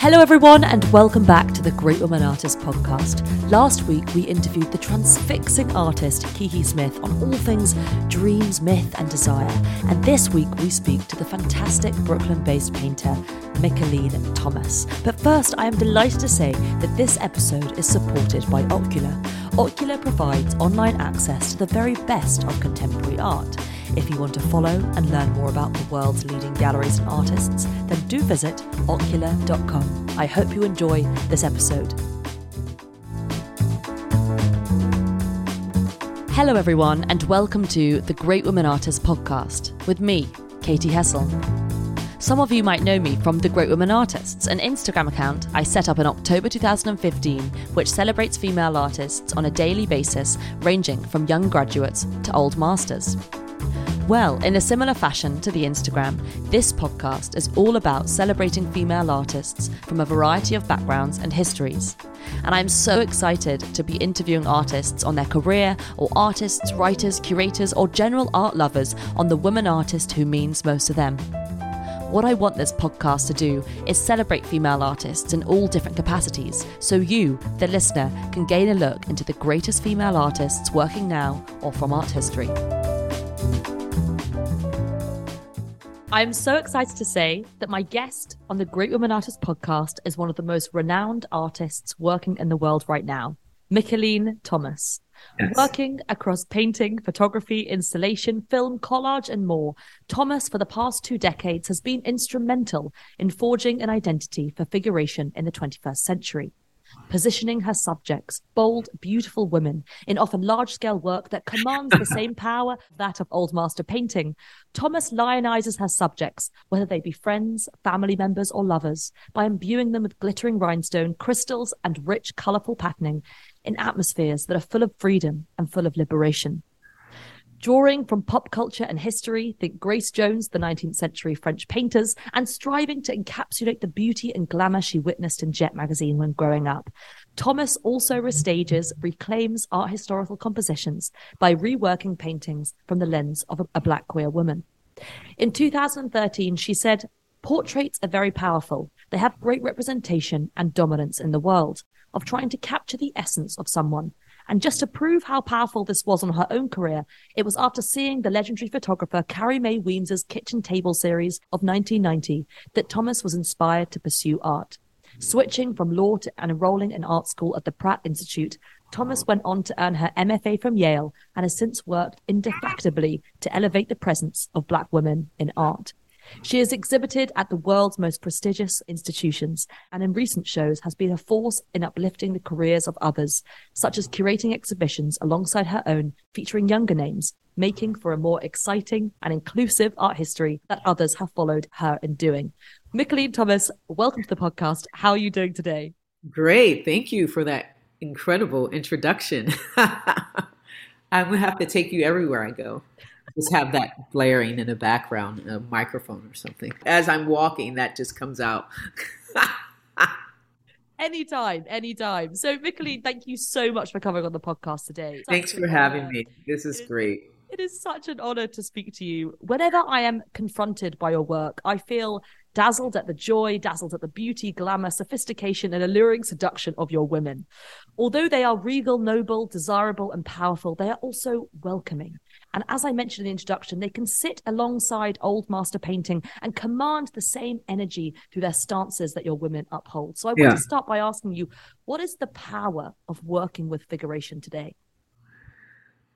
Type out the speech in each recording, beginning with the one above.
Hello, everyone, and welcome back to the Great Woman Artist podcast. Last week, we interviewed the transfixing artist Kiki Smith on all things dreams, myth, and desire. And this week, we speak to the fantastic Brooklyn based painter Mickalene Thomas. But first, I am delighted to say that this episode is supported by Ocula. Ocula provides online access to the very best of contemporary art. If you want to follow and learn more about the world's leading galleries and artists, then do visit ocula.com. I hope you enjoy this episode. Hello, everyone, and welcome to the Great Women Artists podcast with me, Katy Hessel. Some of you might know me from The Great Women Artists, an Instagram account I set up in October 2015, which celebrates female artists on a daily basis, ranging from young graduates to old masters. Well, in a similar fashion to the Instagram, this podcast is all about celebrating female artists from a variety of backgrounds and histories. And I'm so excited to be interviewing artists on their career, or artists, writers, curators, or general art lovers on the woman artist who means most to them. What I want this podcast to do is celebrate female artists in all different capacities, so you, the listener, can gain a look into the greatest female artists working now or from art history. I'm so excited to say that my guest on the Great Women Artists podcast is one of the most renowned artists working in the world right now, Mickalene Thomas. Yes. Working across painting, photography, installation, film, collage, and more, Thomas, for the past two decades, has been instrumental in forging an identity for figuration in the 21st century positioning her subjects, bold, beautiful women, in often large scale work that commands the same power that of Old Master painting. Thomas lionizes her subjects, whether they be friends, family members, or lovers, by imbuing them with glittering rhinestone, crystals, and rich, colorful patterning in atmospheres that are full of freedom and full of liberation. Drawing from pop culture and history, think Grace Jones, the 19th century French painters, and striving to encapsulate the beauty and glamour she witnessed in Jet magazine when growing up. Thomas also restages, reclaims art historical compositions by reworking paintings from the lens of a, a black queer woman. In 2013, she said, Portraits are very powerful. They have great representation and dominance in the world of trying to capture the essence of someone and just to prove how powerful this was on her own career, it was after seeing the legendary photographer Carrie Mae Weems's kitchen table series of 1990 that Thomas was inspired to pursue art. Switching from law to enrolling in art school at the Pratt Institute, Thomas went on to earn her MFA from Yale and has since worked indefatigably to elevate the presence of Black women in art. She has exhibited at the world's most prestigious institutions and in recent shows has been a force in uplifting the careers of others, such as curating exhibitions alongside her own featuring younger names, making for a more exciting and inclusive art history that others have followed her in doing. Mickalene Thomas, welcome to the podcast. How are you doing today? Great. Thank you for that incredible introduction. I'm going to have to take you everywhere I go just have that blaring in the background, a microphone or something. As I'm walking, that just comes out. anytime, anytime. So, Mickalene, thank you so much for coming on the podcast today. Thanks for having me. This is great. It is such an honor to speak to you. Whenever I am confronted by your work, I feel dazzled at the joy, dazzled at the beauty, glamour, sophistication, and alluring seduction of your women. Although they are regal, noble, desirable, and powerful, they are also welcoming. And as I mentioned in the introduction, they can sit alongside old master painting and command the same energy through their stances that your women uphold. So I want yeah. to start by asking you, what is the power of working with figuration today?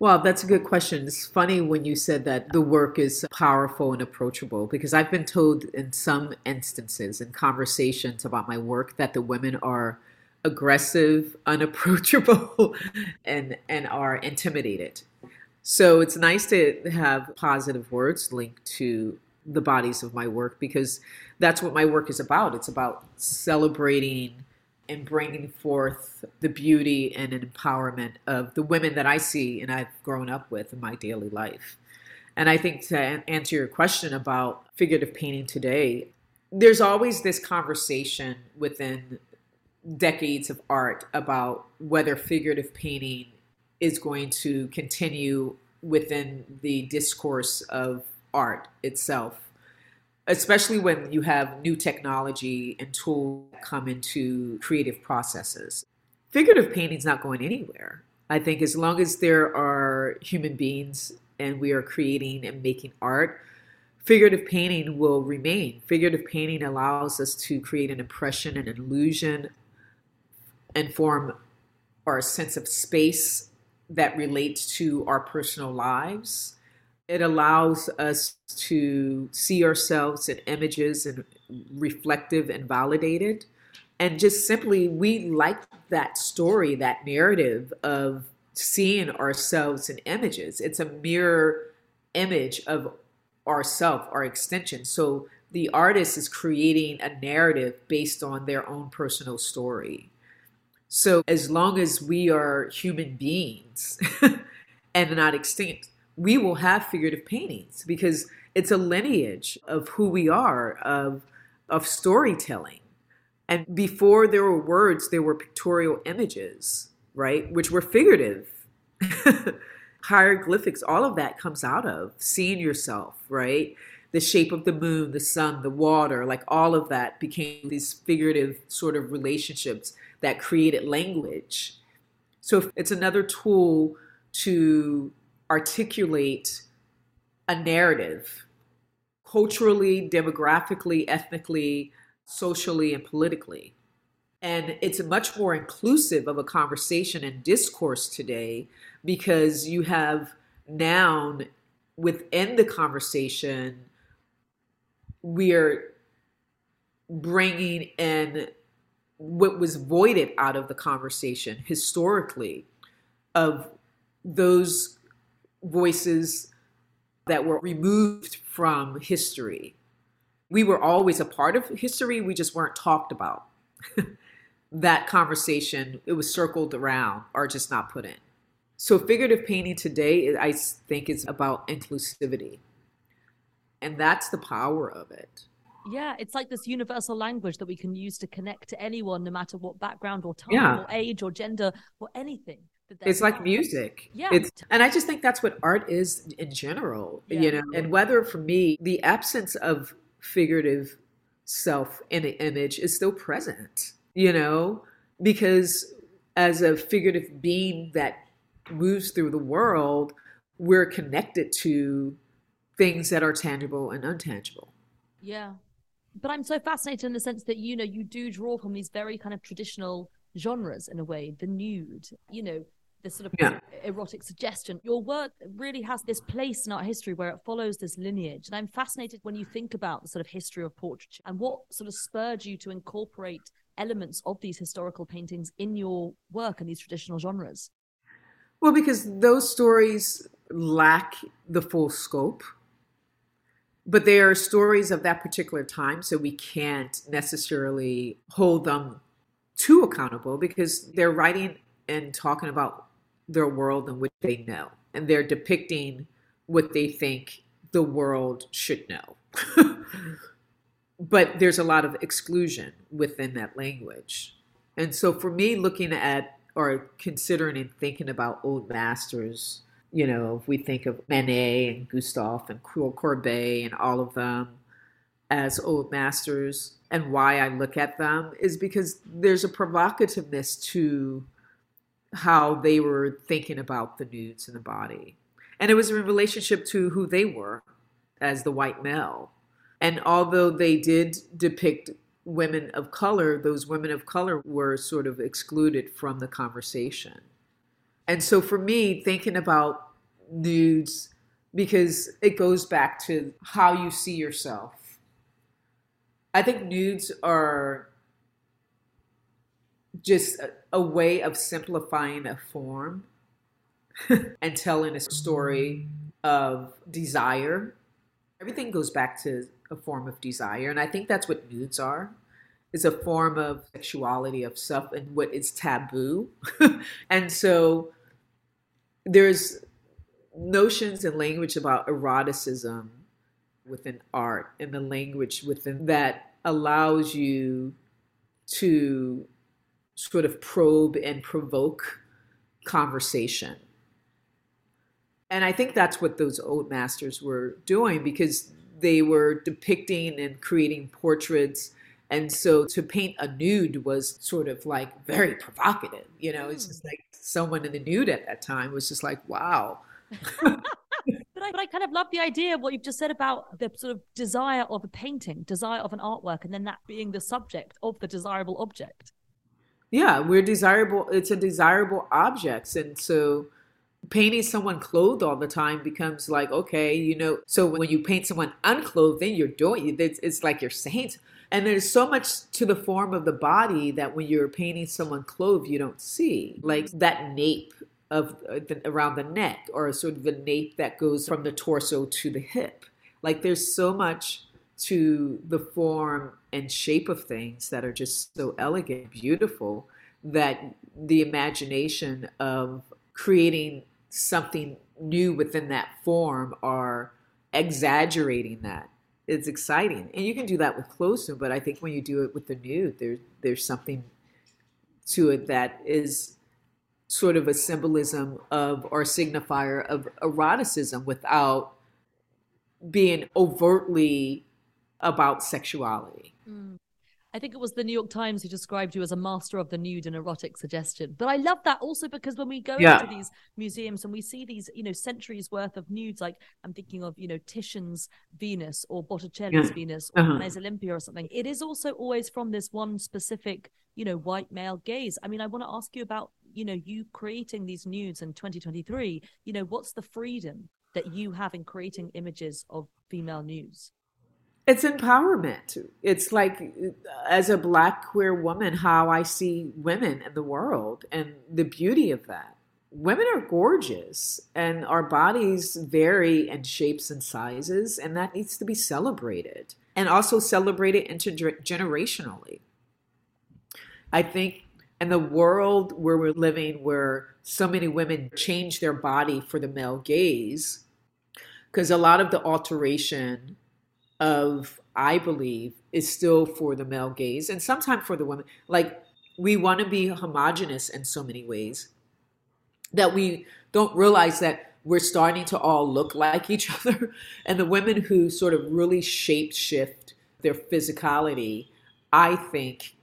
Well, that's a good question. It's funny when you said that the work is powerful and approachable because I've been told in some instances in conversations about my work that the women are aggressive, unapproachable, and and are intimidated. So it's nice to have positive words linked to the bodies of my work because that's what my work is about. It's about celebrating and bringing forth the beauty and empowerment of the women that I see and I've grown up with in my daily life. And I think to answer your question about figurative painting today, there's always this conversation within decades of art about whether figurative painting is going to continue within the discourse of art itself. especially when you have new technology and tools come into creative processes. Figurative painting is not going anywhere. I think as long as there are human beings and we are creating and making art, figurative painting will remain. Figurative painting allows us to create an impression, an illusion, and form our sense of space that relates to our personal lives it allows us to see ourselves in images and reflective and validated. And just simply, we like that story, that narrative of seeing ourselves in images. It's a mirror image of ourself, our extension. So the artist is creating a narrative based on their own personal story. So as long as we are human beings and not extinct, we will have figurative paintings because it's a lineage of who we are, of, of storytelling. And before there were words, there were pictorial images, right? Which were figurative. Hieroglyphics, all of that comes out of seeing yourself, right? The shape of the moon, the sun, the water, like all of that became these figurative sort of relationships that created language. So it's another tool to articulate a narrative culturally, demographically, ethnically, socially, and politically. And it's much more inclusive of a conversation and discourse today because you have noun within the conversation, we are bringing in what was voided out of the conversation historically of those voices that were removed from history. We were always a part of history, we just weren't talked about. that conversation, it was circled around or just not put in. So, figurative painting today, I think, is about inclusivity. And that's the power of it. Yeah, it's like this universal language that we can use to connect to anyone, no matter what background or time yeah. or age or gender or anything it's like music. Yeah. It's and i just think that's what art is in general yeah. you know and whether for me the absence of figurative self in an image is still present you know because as a figurative being that moves through the world we're connected to things that are tangible and untangible. Yeah but i'm so fascinated in the sense that you know you do draw from these very kind of traditional genres in a way the nude you know this sort of yeah. erotic suggestion. Your work really has this place in art history where it follows this lineage. And I'm fascinated when you think about the sort of history of portraiture and what sort of spurred you to incorporate elements of these historical paintings in your work and these traditional genres. Well, because those stories lack the full scope, but they are stories of that particular time, so we can't necessarily hold them too accountable because they're writing and talking about their world and what they know. And they're depicting what they think the world should know. but there's a lot of exclusion within that language. And so for me, looking at or considering and thinking about old masters, you know, if we think of Manet and Gustave and Courbet and all of them as old masters, and why I look at them is because there's a provocativeness to how they were thinking about the nudes and the body. And it was in relationship to who they were as the white male. And although they did depict women of color, those women of color were sort of excluded from the conversation. And so for me, thinking about nudes, because it goes back to how you see yourself. I think nudes are just a, a way of simplifying a form and telling a story of desire. Everything goes back to a form of desire. And I think that's what nudes are is a form of sexuality of self and what is taboo. and so there's notions and language about eroticism within art and the language within that allows you to sort of probe and provoke conversation. And I think that's what those old masters were doing because they were depicting and creating portraits. And so to paint a nude was sort of like very provocative. You know, it's just hmm. like someone in the nude at that time was just like, wow. but, I, but I kind of love the idea of what you've just said about the sort of desire of a painting, desire of an artwork, and then that being the subject of the desirable object. Yeah, we're desirable. It's a desirable objects. And so painting someone clothed all the time becomes like okay you know so when you paint someone unclothed then you're doing it's, it's like you're saint and there's so much to the form of the body that when you're painting someone clothed you don't see like that nape of uh, the, around the neck or sort of the nape that goes from the torso to the hip like there's so much to the form and shape of things that are just so elegant beautiful that the imagination of creating something new within that form or exaggerating that. It's exciting. And you can do that with clothes but I think when you do it with the nude, there, there's something to it that is sort of a symbolism of or signifier of eroticism without being overtly about sexuality. Mm. I think it was the New York Times who described you as a master of the nude and erotic suggestion. But I love that also because when we go yeah. into these museums and we see these, you know, centuries worth of nudes, like I'm thinking of, you know, Titian's Venus or Botticelli's yeah. Venus or uh-huh. Olympia or something, it is also always from this one specific, you know, white male gaze. I mean, I want to ask you about, you know, you creating these nudes in 2023. You know, what's the freedom that you have in creating images of female nudes? It's empowerment. It's like, uh, as a black queer woman, how I see women in the world and the beauty of that. Women are gorgeous and our bodies vary in shapes and sizes, and that needs to be celebrated and also celebrated intergenerationally. I think in the world where we're living, where so many women change their body for the male gaze, because a lot of the alteration of I believe is still for the male gaze and sometimes for the women. Like we want to be homogenous in so many ways that we don't realize that we're starting to all look like each other. And the women who sort of really shape shift their physicality, I think,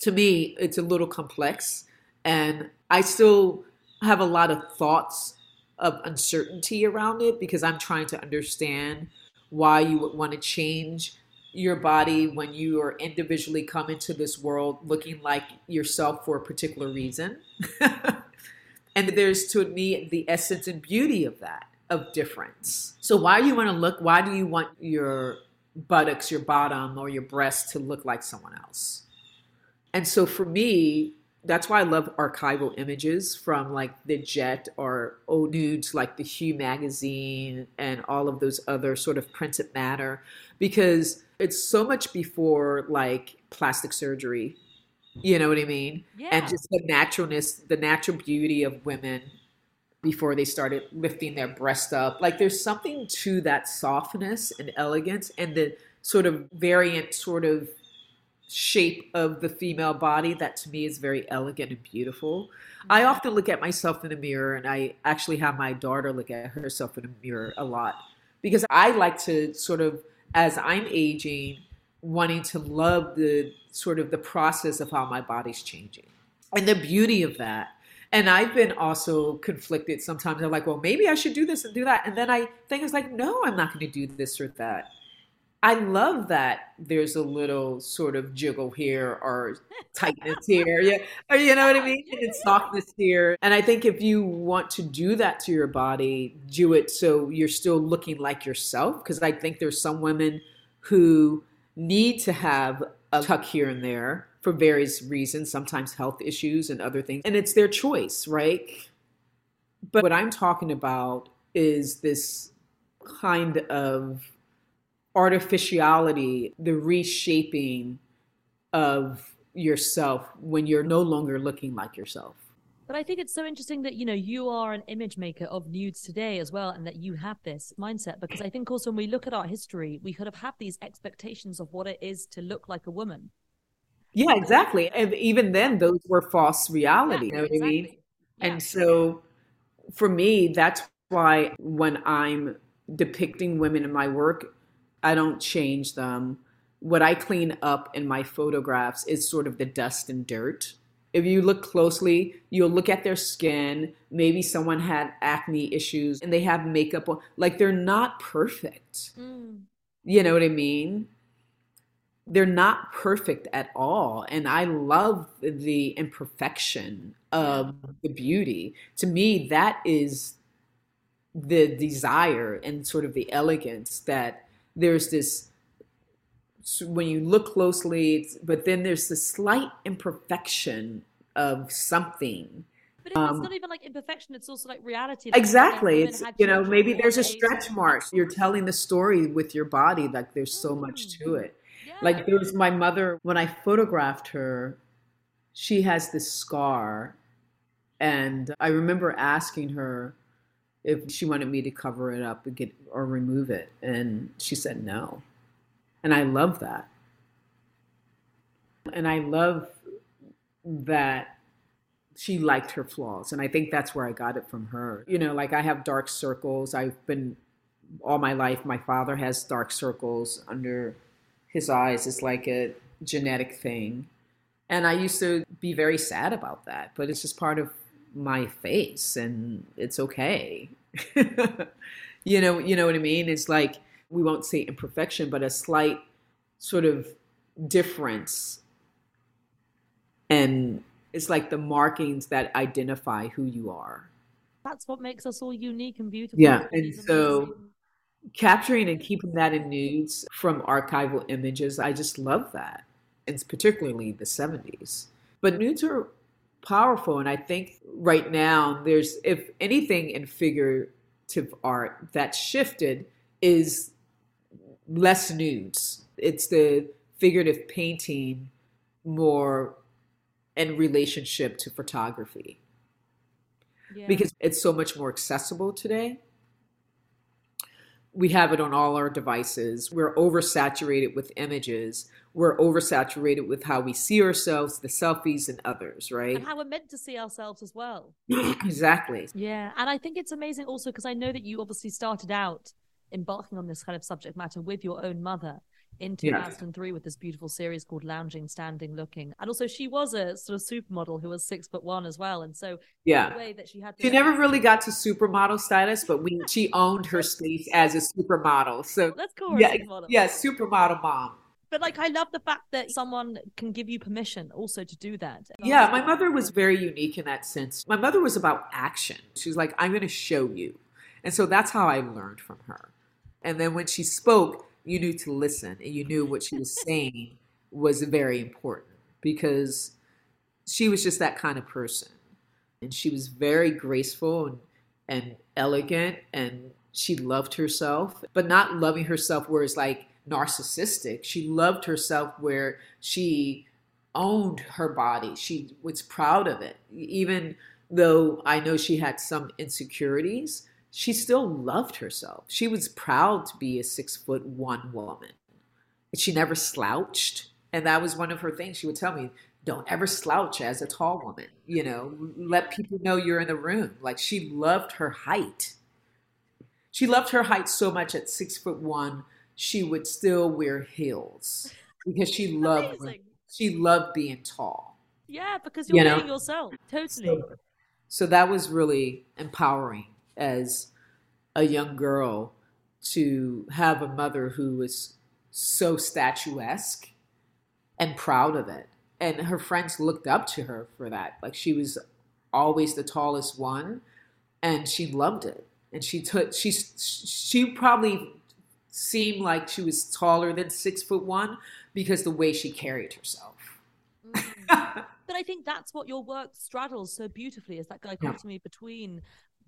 to me, it's a little complex. And I still have a lot of thoughts of uncertainty around it because I'm trying to understand why you would want to change your body when you are individually come into this world looking like yourself for a particular reason. and there's to me the essence and beauty of that, of difference. So why you want to look, why do you want your buttocks, your bottom, or your breast to look like someone else? And so for me, that's why I love archival images from like the Jet or old nudes like the Hue magazine and all of those other sort of printed matter because it's so much before like plastic surgery. You know what I mean? Yeah. And just the naturalness, the natural beauty of women before they started lifting their breast up. Like there's something to that softness and elegance and the sort of variant sort of shape of the female body that to me is very elegant and beautiful. I often look at myself in the mirror and I actually have my daughter look at herself in the mirror a lot because I like to sort of as I'm aging wanting to love the sort of the process of how my body's changing and the beauty of that. And I've been also conflicted sometimes. I'm like, well, maybe I should do this and do that. And then I think it's like, no, I'm not going to do this or that. I love that there's a little sort of jiggle here or tightness here. Yeah. Or you know what I mean? And softness here. And I think if you want to do that to your body, do it so you're still looking like yourself. Because I think there's some women who need to have a tuck here and there for various reasons, sometimes health issues and other things. And it's their choice, right? But what I'm talking about is this kind of artificiality, the reshaping of yourself when you're no longer looking like yourself. But I think it's so interesting that you know you are an image maker of nudes today as well, and that you have this mindset. Because I think also when we look at our history, we could have had these expectations of what it is to look like a woman. Yeah, exactly. And even then, those were false reality. Yeah, you know exactly. I mean? Yeah. And so, for me, that's why when I'm depicting women in my work, I don't change them. What I clean up in my photographs is sort of the dust and dirt. If you look closely, you'll look at their skin. Maybe someone had acne issues and they have makeup on. Like they're not perfect. Mm. You know what I mean? They're not perfect at all. And I love the imperfection of the beauty. To me, that is the desire and sort of the elegance that there's this when you look closely but then there's this slight imperfection of something but um, it's not even like imperfection it's also like reality like exactly it's you know maybe there's a stretch mark you're telling the story with your body like there's so much to mm. it yeah. like there was my mother when i photographed her she has this scar and i remember asking her if she wanted me to cover it up and get or remove it and she said no. And i love that. And i love that she liked her flaws and i think that's where i got it from her. You know like i have dark circles. I've been all my life my father has dark circles under his eyes. It's like a genetic thing. And i used to be very sad about that but it's just part of my face and it's okay. you know, you know what I mean? It's like we won't say imperfection, but a slight sort of difference. And it's like the markings that identify who you are. That's what makes us all unique and beautiful. Yeah. And so capturing and keeping that in nudes from archival images, I just love that. And particularly the 70s. But nudes are powerful. And I think right now, there's, if anything in figurative art that shifted, is less nudes. It's the figurative painting more in relationship to photography. Yeah. Because it's so much more accessible today we have it on all our devices. We're oversaturated with images. We're oversaturated with how we see ourselves, the selfies, and others, right? And how we're meant to see ourselves as well. exactly. Yeah. And I think it's amazing also because I know that you obviously started out embarking on this kind of subject matter with your own mother in 2003 yeah. with this beautiful series called Lounging, Standing, Looking. And also, she was a sort of supermodel who was six foot one as well. And so, yeah, the way that she had, she never really got to supermodel status, but we she owned her space as a supermodel. So let's call her yeah, supermodel. Yeah, supermodel mom. But like, I love the fact that someone can give you permission also to do that. Yeah, my mother was very unique in that sense. My mother was about action. She was like, I'm going to show you. And so that's how I learned from her. And then when she spoke, you knew to listen and you knew what she was saying was very important because she was just that kind of person. And she was very graceful and, and elegant and she loved herself, but not loving herself where it's like narcissistic. She loved herself where she owned her body. She was proud of it. Even though I know she had some insecurities, she still loved herself. She was proud to be a six foot one woman. She never slouched. And that was one of her things. She would tell me, don't ever slouch as a tall woman. You know, let people know you're in the room. Like she loved her height. She loved her height so much at six foot one, she would still wear heels because she loved she loved being tall. Yeah, because you're you know? being yourself. Totally. So, so that was really empowering as a young girl to have a mother who was so statuesque and proud of it. And her friends looked up to her for that. Like she was always the tallest one and she loved it. And she took she she probably seemed like she was taller than six foot one because the way she carried herself. mm. but I think that's what your work straddles so beautifully is that dichotomy yeah. between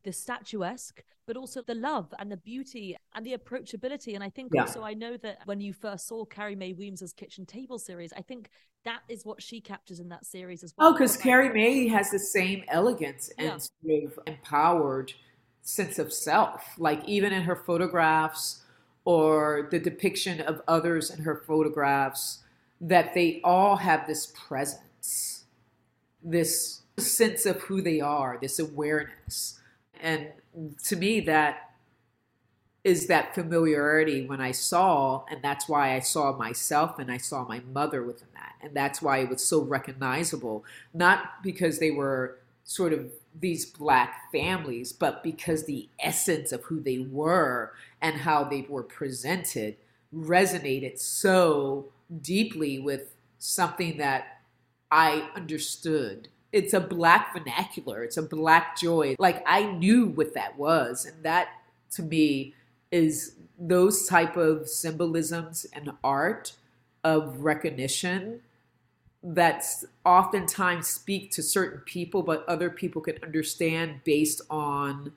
the statuesque, but also the love and the beauty and the approachability. And I think yeah. also, I know that when you first saw Carrie Mae Weems's kitchen table series, I think that is what she captures in that series as well. Oh, because Carrie Mae has the same elegance and yeah. sort of empowered sense of self. Like even in her photographs or the depiction of others in her photographs, that they all have this presence, this sense of who they are, this awareness and to me, that is that familiarity when I saw, and that's why I saw myself and I saw my mother within that. And that's why it was so recognizable, not because they were sort of these black families, but because the essence of who they were and how they were presented resonated so deeply with something that I understood. It's a black vernacular, it's a black joy. Like I knew what that was. And that to me is those type of symbolisms and art of recognition that oftentimes speak to certain people, but other people can understand based on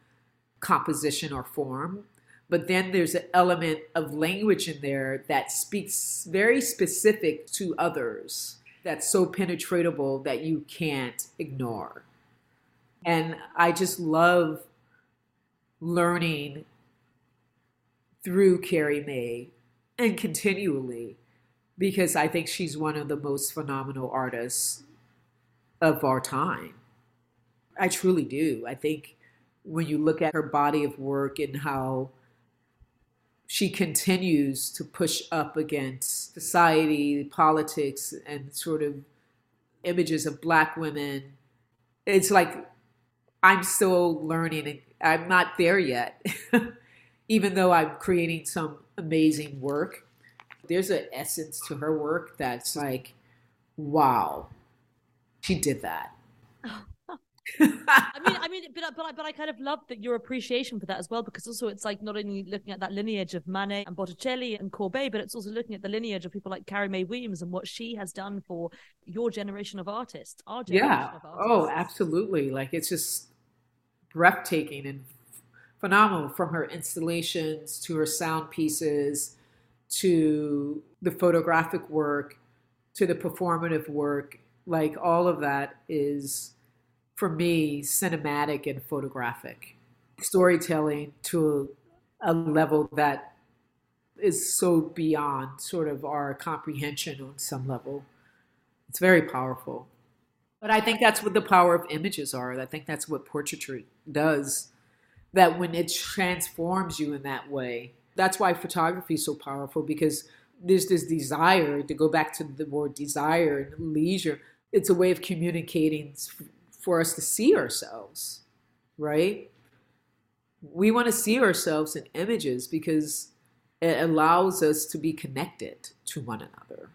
composition or form. But then there's an element of language in there that speaks very specific to others that's so penetratable that you can't ignore. And I just love learning through Carrie Mae and continually because I think she's one of the most phenomenal artists of our time. I truly do. I think when you look at her body of work and how she continues to push up against society, politics, and sort of images of black women, it's like I'm still learning. and I'm not there yet, even though I'm creating some amazing work there's an essence to her work that's like, wow, she did that. I mean, I mean, but, but, but I kind of love that your appreciation for that as well, because also it's like not only looking at that lineage of Manet and Botticelli and Courbet, but it's also looking at the lineage of people like Carrie Mae Weems and what she has done for your generation of artists, our generation yeah. of oh, artists. Oh, absolutely. Like it's just breathtaking and phenomenal from her installations to her sound pieces to the photographic work to the performative work like all of that is for me cinematic and photographic. Storytelling to a level that is so beyond sort of our comprehension on some level. It's very powerful. But i think that's what the power of images are. I think that's what portraiture does. That when it transforms you in that way that's why photography is so powerful because there's this desire to go back to the word desire and leisure. It's a way of communicating for us to see ourselves, right? We want to see ourselves in images because it allows us to be connected to one another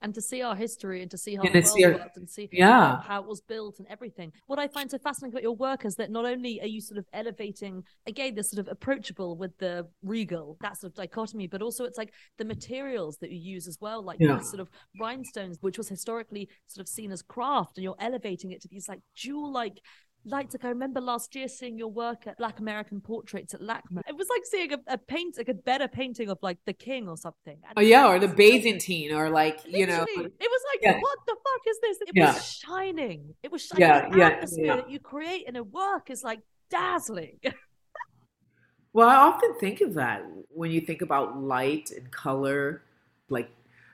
and to see our history and to see how the world your, worked and see yeah. how it was built and everything. What I find so fascinating about your work is that not only are you sort of elevating again this sort of approachable with the regal that sort of dichotomy, but also it's like the materials that you use as well, like yeah. these sort of rhinestones, which was historically sort of seen as craft, and you're elevating it to these like jewel-like lights. Like I remember last year seeing your work at Black American Portraits at LACMA. Mm-hmm. It was like seeing a, a paint, like a better painting of like the king or something. And oh yeah, or the Byzantine, or like you know, it was like yeah. what the fuck is this? It yeah. was shining. It was shining. Yeah, the atmosphere yeah, that you create in a work is like dazzling. well, I often think of that when you think about light and color, like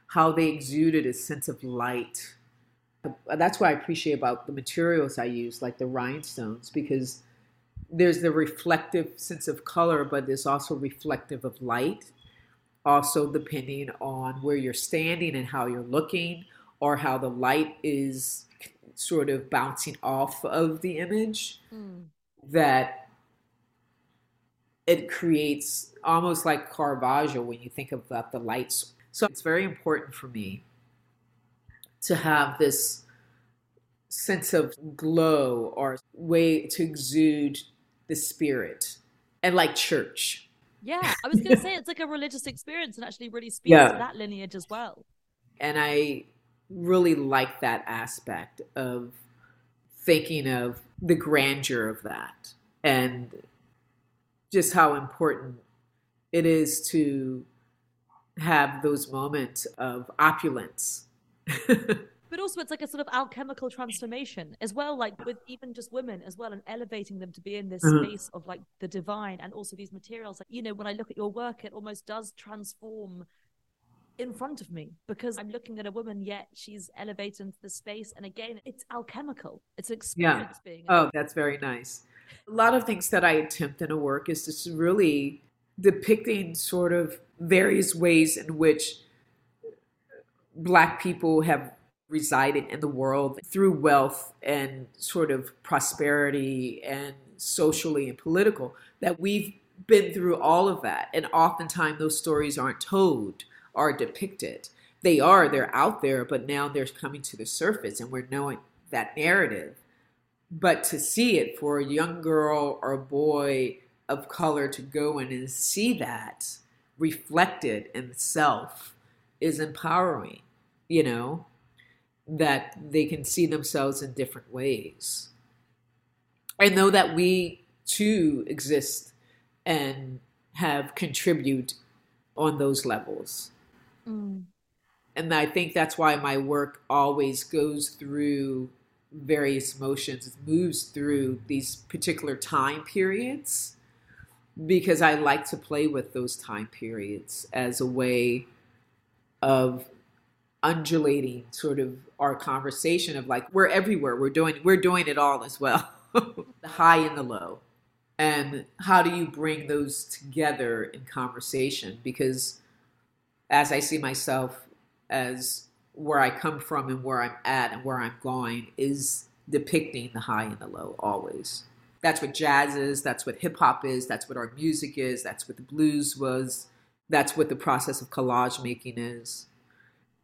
how they exuded a sense of light that's what I appreciate about the materials I use, like the rhinestones, because there's the reflective sense of color, but there's also reflective of light. Also, depending on where you're standing and how you're looking, or how the light is sort of bouncing off of the image, mm. that it creates almost like Caravaggio when you think about the lights. So it's very important for me to have this sense of glow or way to exude the spirit and like church. Yeah, I was going to say it's like a religious experience and actually really speaks yeah. to that lineage as well. And I really like that aspect of thinking of the grandeur of that and just how important it is to have those moments of opulence but also it's like a sort of alchemical transformation as well like with even just women as well and elevating them to be in this mm-hmm. space of like the divine and also these materials like you know when i look at your work it almost does transform in front of me because i'm looking at a woman yet she's elevated into the space and again it's alchemical it's experience yeah. being oh that's very nice A lot of things that I attempt in a work is just really depicting sort of various ways in which Black people have resided in the world through wealth and sort of prosperity and socially and political, that we've been through all of that. And oftentimes those stories aren't told or depicted. They are, they're out there, but now they're coming to the surface and we're knowing that narrative. But to see it for a young girl or a boy of color to go in and see that reflected in self is empowering, you know, that they can see themselves in different ways. I know that we too exist and have contribute on those levels. Mm. And I think that's why my work always goes through various motions, moves through these particular time periods because I like to play with those time periods as a way of undulating sort of our conversation of like we're everywhere we're doing we're doing it all as well. The high and the low. And how do you bring those together in conversation? Because as i see myself as where i come from and where i'm at and where i'm going is depicting the high and the low always. That's what jazz is that's what hip hop is that's what our music is that's what the blues was that's what the process of collage making is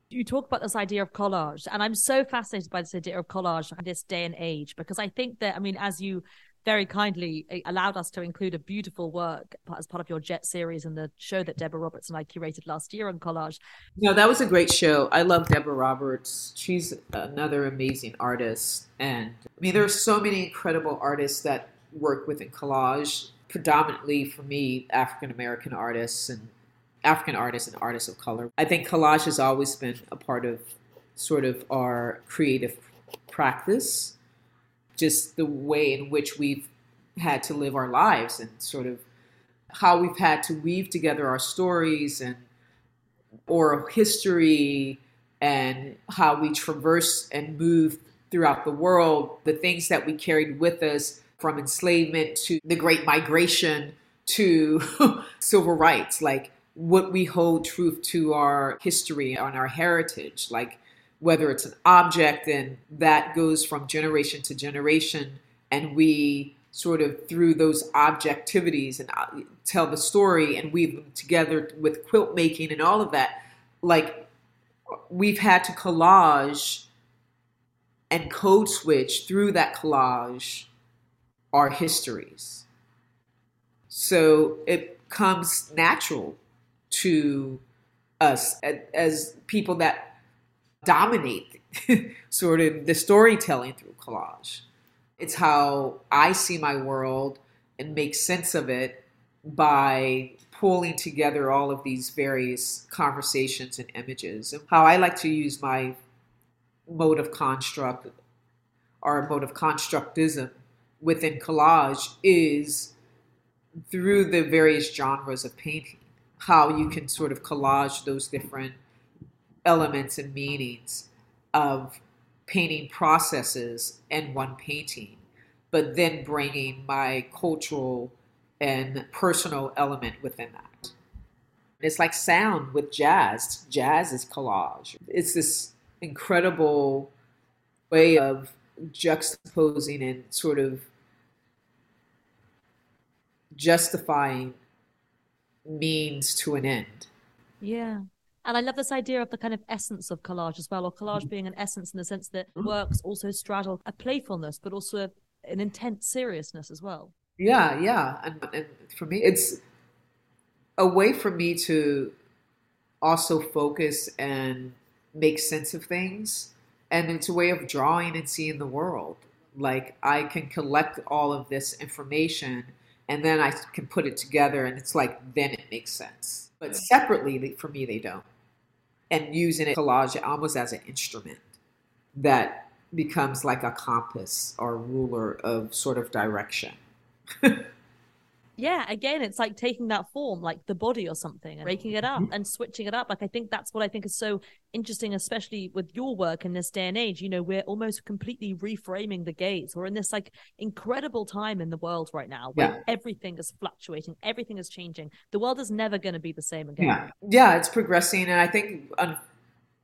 you talk about this idea of collage and i'm so fascinated by this idea of collage in this day and age because i think that i mean as you very kindly eh, allowed us to include a beautiful work as part of your jet series and the show that deborah roberts and i curated last year on collage. No that was a great show. I love deborah roberts. She's another amazing artist and i mean there are so many incredible artists that work within collage predominantly for me african american artists and African artists and artists of color. I think collage has always been a part of sort of our creative practice, just the way in which we've had to live our lives and sort of how we've had to weave together our stories and oral history and how we traverse and move throughout the world, the things that we carried with us from enslavement to the Great Migration to civil rights. Like what we hold truth to our history and our heritage, like whether it's an object and that goes from generation to generation, and we sort of through those objectivities and uh, tell the story and weave them together with quilt making and all of that, like we've had to collage and code switch through that collage our histories. So it comes natural to us as people that dominate sort of the storytelling through collage. It's how I see my world and make sense of it by pulling together all of these various conversations and images. And how I like to use my mode of construct or mode of constructism within collage is through the various genres of painting how you can sort of collage those different elements and meanings of painting processes in one painting, but then bringing my cultural and personal element within that. It's like sound with jazz. Jazz is collage. It's this incredible way of juxtaposing and sort of justifying means to an end. Yeah. And I love this idea of the kind of essence of collage as well, or collage mm-hmm. being an essence in the sense that mm-hmm. works also straddle a playfulness, but also an intense seriousness as well. Yeah, yeah. And, and for me, it's a way for me to also focus and make sense of things. And it's a way of drawing and seeing the world. Like I can collect all of this information and then I can put it together, and it's like then makes sense. But separately, for me, they don't. And using it collage almost as an instrument that becomes like a compass or ruler of sort of direction. yeah, again, it's like taking that form, like the body or something, and breaking it up Mm-hmm. and switching it up. Like, I think that's what I think is so interesting, especially with your work in this day and age. You know, we're almost completely reframing the gaze. We're in this like incredible time in the world right now where Yeah. everything is fluctuating, everything is changing. The world is never going to be the same again. Yeah, yeah, it's progressing, and I think um,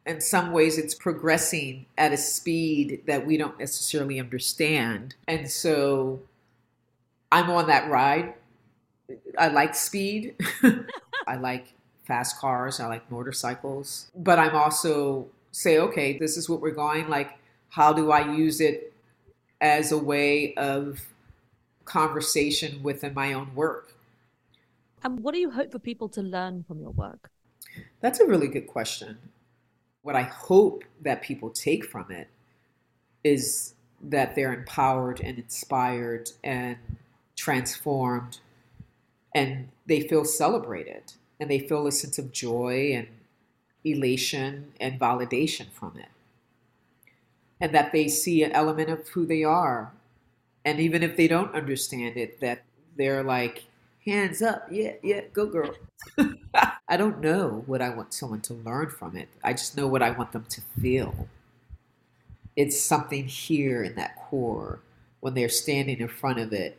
in some ways it's progressing at a speed that we don't necessarily understand, and so I'm on that ride. I like speed. I like fast cars. I like motorcycles, but I'm also say, okay, this is what we're going. Like, how do I use it as a way of conversation within my own work? And what do you hope for people to learn from your work? That's a really good question. What I hope that people take from it is that they're empowered and inspired and transformed and they feel celebrated and they feel a sense of joy and elation and validation from it. And that they see an element of who they are. And even if they don't understand it, that they're like, hands up, yeah, yeah, go girl. I don't know what I want someone to learn from it. I just know what I want them to feel. It's something here in that core when they're standing in front of it,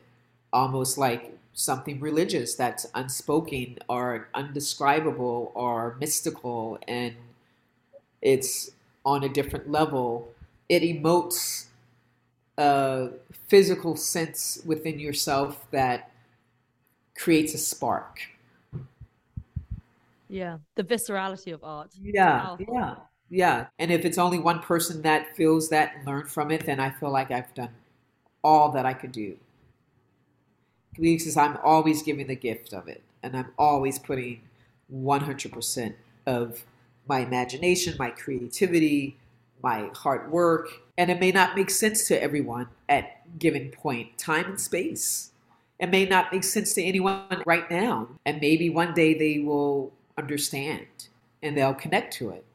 almost like something religious that's unspoken or undescribable or mystical, and it's on a different level. It emotes a physical sense within yourself that creates a spark. Yeah, the viscerality of art. Yeah, yeah, yeah. And if it's only one person that feels that and learn from it, then I feel like I've done all that I could do. Because I'm always giving the gift of it, and I'm always putting 100% of my imagination, my creativity, my hard work. And it may not make sense to everyone at given point, time and space. It may not make sense to anyone right now. And maybe one day they will understand and they'll connect to it.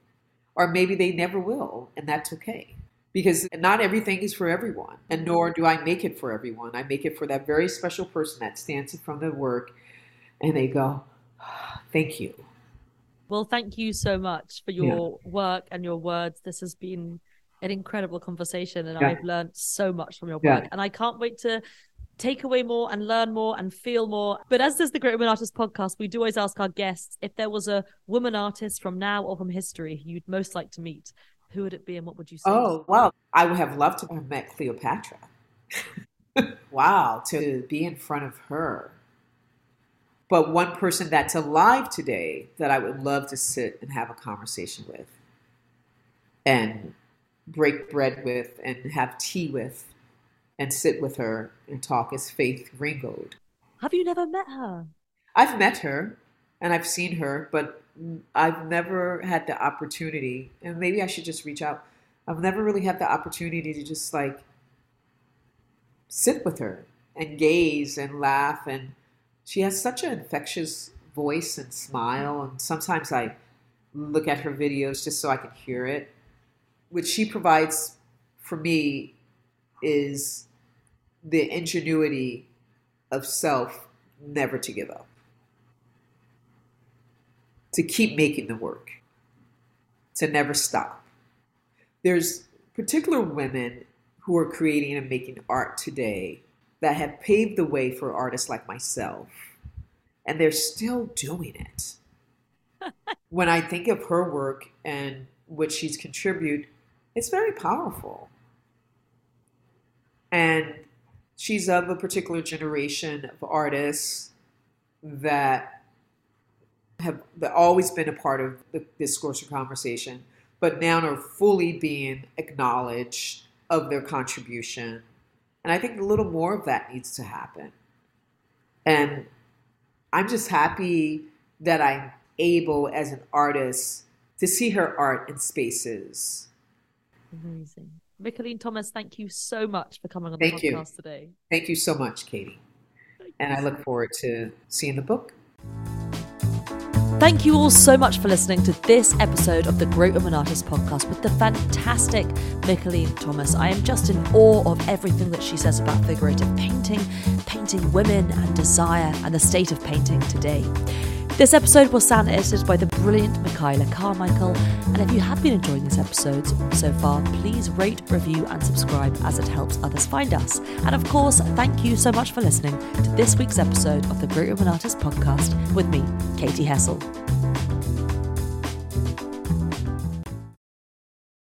Or maybe they never will, and that's okay. Because not everything is for everyone, and nor do I make it for everyone. I make it for that very special person that stands in front of the work and they go, Thank you. Well, thank you so much for Yeah. your work and your words. This has been an incredible conversation, and Yeah. I've learned so much from your Yeah. work. And I can't wait to take away more and learn more and feel more. But as does the Great Women Artist podcast, we do always ask our guests if there was a woman artist from now or from history you'd most like to meet, who would it be and what would you say? Oh, wow. I would have loved to have met Cleopatra. wow, to be in front of her. But one person that's alive today that I would love to sit and have a conversation with and break bread with and have tea with and sit with her and talk is Faith Ringgold. Have you never met her? I've met her and I've seen her, but I've never had the opportunity, and maybe I should just reach out. I've never really had the opportunity to just like sit with her and gaze and laugh. And she has such an infectious voice and smile. And sometimes I look at her videos just so I can hear it. What she provides for me is the ingenuity of self never to give up, to keep making the work, to never stop. There's particular women who are creating and making art today that have paved the way for artists like myself, and they're still doing it. when I think of her work and what she's contributed, it's very powerful. And she's of a particular generation of artists that have always been a part of the discourse or conversation, but now are fully being acknowledged of their contribution. And I think a little more of that needs to happen. And I'm just happy that I'm able, as an artist, to see her art in spaces. Amazing. Mickalene Thomas, thank you so much for coming on the Thank you. today. Thank you so much, Katy. And I look forward to seeing the book. Thank you all so much for listening to this episode of the Great Women Artists podcast with the fantastic Mickalene Thomas. I am just in awe of everything that she says about figurative painting, painting women and desire, and the state of painting today. This episode was sound edited by the brilliant Michaela Carmichael. And if you have been enjoying these episodes so far, please rate, review, and subscribe as it helps others find us. And of course, thank you so much for listening to this week's episode of the Great Women Artists podcast with me, Katy Hessel.